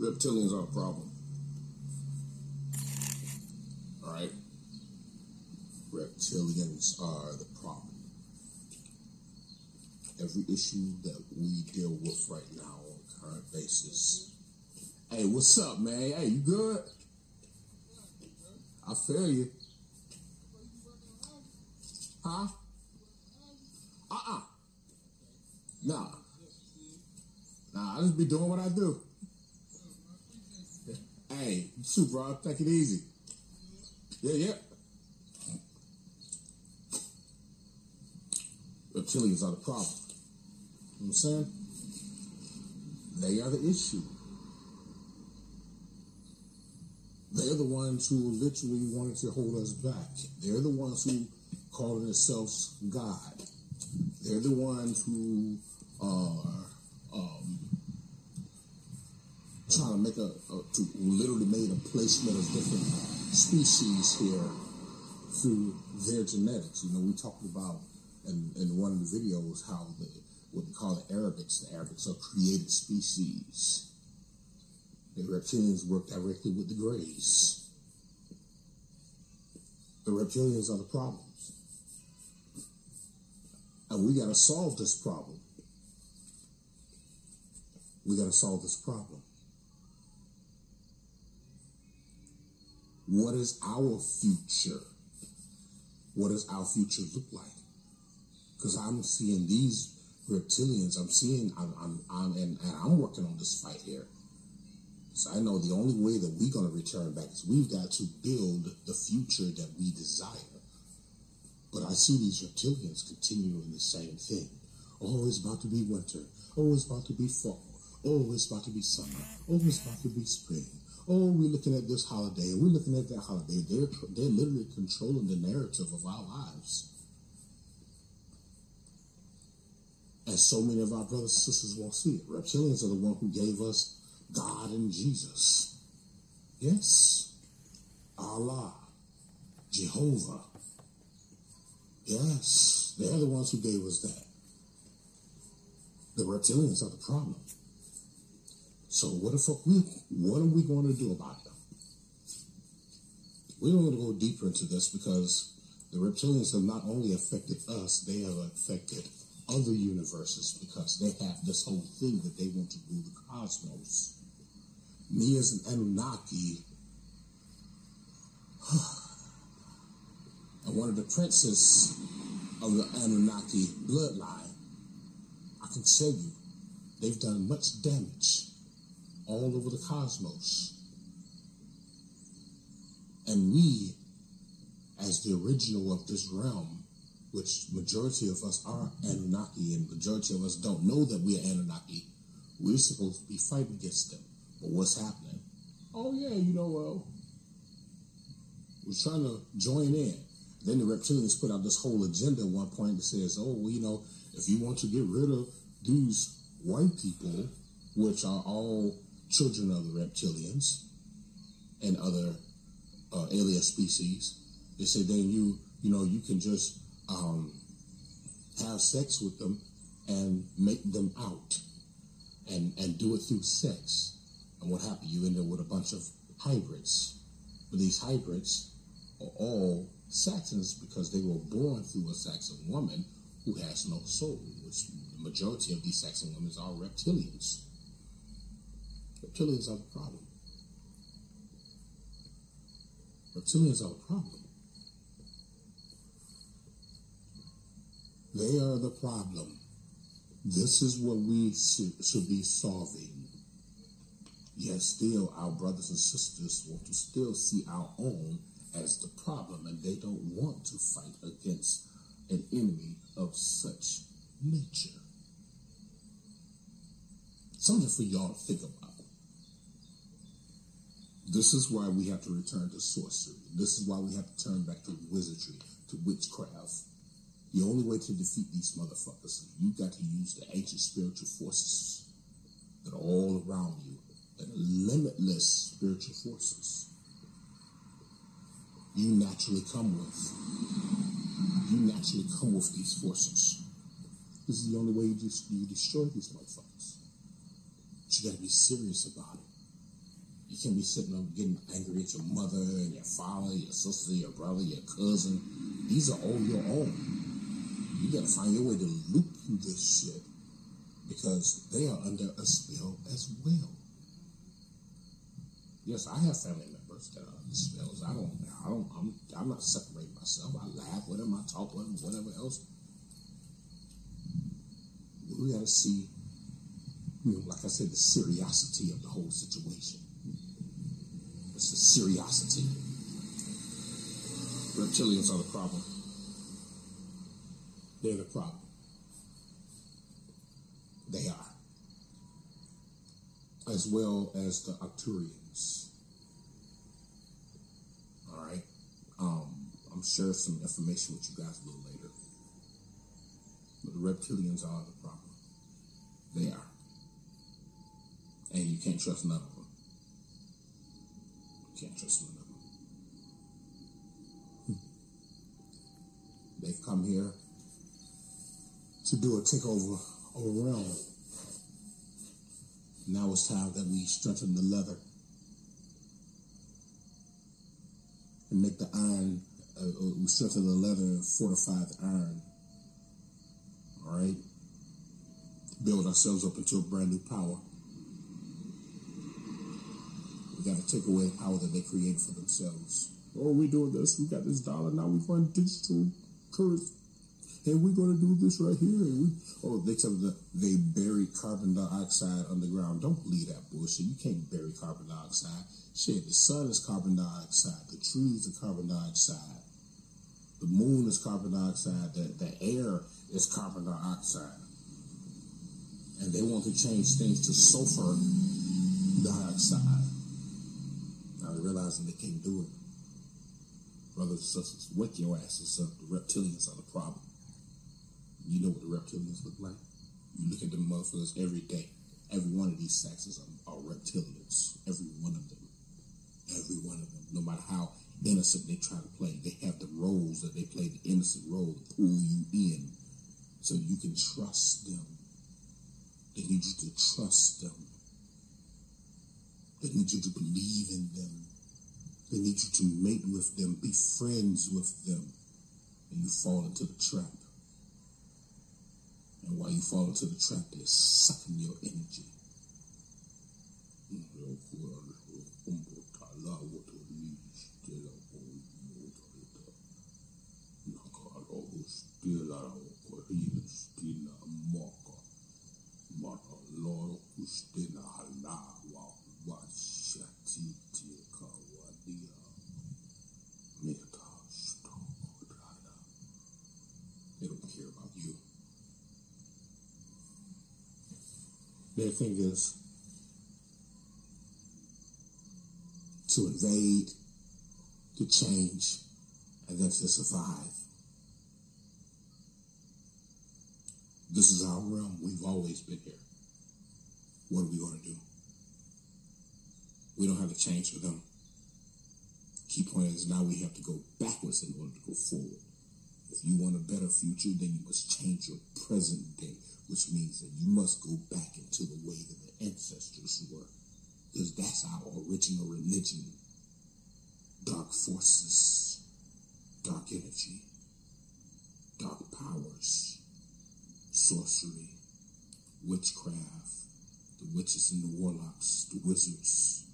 Reptilians are a problem. All right? Reptilians are the problem. Every issue that we deal with right now on a current basis. Hey, what's up, man? Hey, you good? I feel you. Huh? Uh-uh. Nah. Nah, I just be doing what I do. Hey, shoot, bro. Take it easy. Yeah, yeah. Reptilians are the problem. You know what I'm saying? They are the issue. They're the ones who literally wanted to hold us back. They're the ones who call themselves God. They're the ones who are um, trying to make a, a to literally made a placement of different species here through their genetics. You know, we talked about in, in one of the videos how the what we call the Arabics. The Arabics are created species. The reptilians work directly with the Greys. The reptilians are the problems. And we got to solve this problem. We got to solve this problem. What is our future? What does our future look like? Because I'm seeing these reptilians. I'm seeing. I'm. I'm. I'm and, and I'm working on this fight here. So I know the only way that we're going to return back is we've got to build the future that we desire. But I see these reptilians continuing the same thing. Oh, it's about to be winter. Oh, it's about to be fall. Oh, it's about to be summer. Oh, it's about to be spring. Oh, we're looking at this holiday we're looking at that holiday. They're they're literally controlling the narrative of our lives. And so many of our brothers and sisters won't see it. Reptilians are the one who gave us God and Jesus. Yes. Allah. Jehovah. Yes. They're the ones who gave us that. The reptilians are the problem. So what the fuck we what are we going to do about them? We don't want to go deeper into this because the reptilians have not only affected us, they have affected other universes because they have this whole thing that they want to rule the cosmos. Me as an Anunnaki, and one of the princes of the Anunnaki bloodline, I can tell you, they've done much damage all over the cosmos. And we, as the original of this realm, which majority of us are Anunnaki and majority of us don't know that we're Anunnaki, we're supposed to be fighting against them. But what's happening? Oh yeah, you know, well, we're trying to join in. Then the reptilians put out this whole agenda at one point that says, oh, well, you know, if you want to get rid of these white people, which are all children of the reptilians and other uh, alien species, they say then you, you know, you can just um, have sex with them and make them out and, and do it through sex. And what happened? You end up with a bunch of hybrids. But these hybrids are all Saxons because they were born through a Saxon woman who has no soul, which the majority of these Saxon women are reptilians. Reptilians are the problem. Reptilians are the problem. They are the problem. This is what we should be solving. Yet still, our brothers and sisters want to still see our own as the problem, and they don't want to fight against an enemy of such nature. Something for y'all to think about. This is why we have to return to sorcery. This is why we have to turn back to wizardry, to witchcraft. The only way to defeat these motherfuckers is you got to use the ancient spiritual forces that are all around you, are limitless spiritual forces. You naturally come with. You naturally come with these forces. This is the only way you, you destroy these motherfuckers. But you got to be serious about it. Can't be sitting up getting angry at your mother and your father, your sister, your brother, your cousin. These are all your own. You gotta find your way to loop through this shit because they are under a spell as well. Yes, I have family members that are under spells. I don't, I don't, I'm, I'm not separating myself. I laugh with them, I talk with them, whatever else. We gotta see, you know, like I said, the seriousness of the whole situation. It's the seriosity. Reptilians are the problem. They're the problem. They are. As well as the Arcturians. All right. Um, I'm sure some information with you guys a little later. But the reptilians are the problem. They are. And you can't trust none of them. Can't trust none of them. They've come here to do a takeover of a realm. Now it's time that we strengthen the leather and make the iron, uh, uh, we strengthen the leather and fortify the iron. All right? Build ourselves up into a brand new power. We got to take away the power that they create for themselves. Oh, we doing this. We got this dollar. Now we're going digital currency. And we're going to do this right here. And we, oh, they tell me that they bury carbon dioxide underground. Don't believe that bullshit. You can't bury carbon dioxide. Shit, the sun is carbon dioxide. The trees are carbon dioxide. The moon is carbon dioxide. The, the air is carbon dioxide. And they want to change things to sulfur dioxide. They're realizing they can't do it. Brothers and sisters, wake your asses up. The reptilians are the problem. You know what the reptilians look like? You look at them motherfuckers every day. Every one of these sexes are, are reptilians. Every one of them. Every one of them. No matter how innocent they try to play, they have the roles that they play, the innocent role to pull you in so you can trust them. They need you to trust them. They need you to believe in them. They need you to mate with them, be friends with them, and you fall into the trap. And while you fall into the trap, they're sucking your energy don't care about you. Their is to invade, to change, and then to survive. This is our realm. We've always been here. What are we going to do? We don't have to change for them. Key point is now we have to go backwards in order to go forward. If you want a better future, then you must change your present day, which means that you must go back into the way that the ancestors were. Because that's our original religion. Dark forces, dark energy, dark powers, sorcery, witchcraft, the witches and the warlocks, the wizards,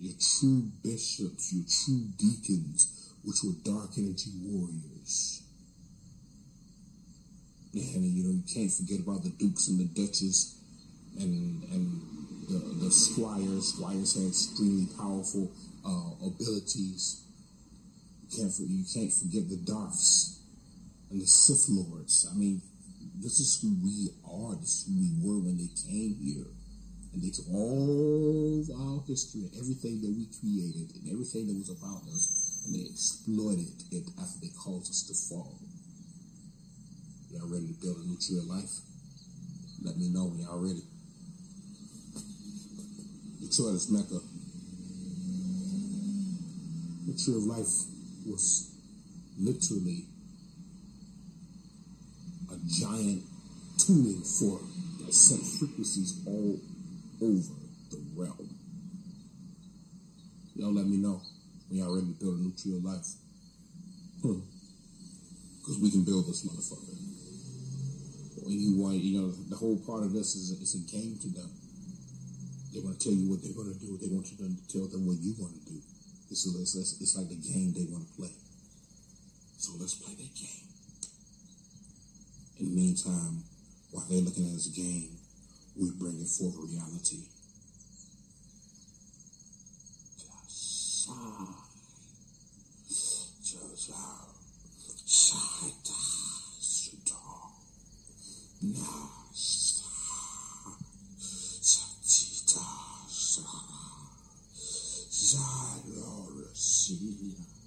your true bishops, your true deacons, which were dark energy warriors. And you know, you can't forget about the dukes and the duchess and and the, the squires. Squires had extremely powerful uh, abilities. You can't you can't forget the Darths and the Sith Lords. I mean, this is who we are. This is who we were when they came here. And they took all of our history and everything that we created and everything that was about us and they exploited it after they caused us to fall. Y'all ready to build a new tree of life? Let me know when y'all ready. Detroit is Mecca. The tree of life was literally a giant tuning fork that set frequencies all over the realm. Y'all let me know when y'all ready to build a new tree of life. Hmm. Because we can build this motherfucker. You want, you know, the whole part of this is it's a game to them. They want to tell you what they're going to do. They want you to tell them what you want to do. It's, it's, it's, it's like the game they want to play. So let's play that game. In the meantime, while they're looking at this game, we bring it forth reality. Still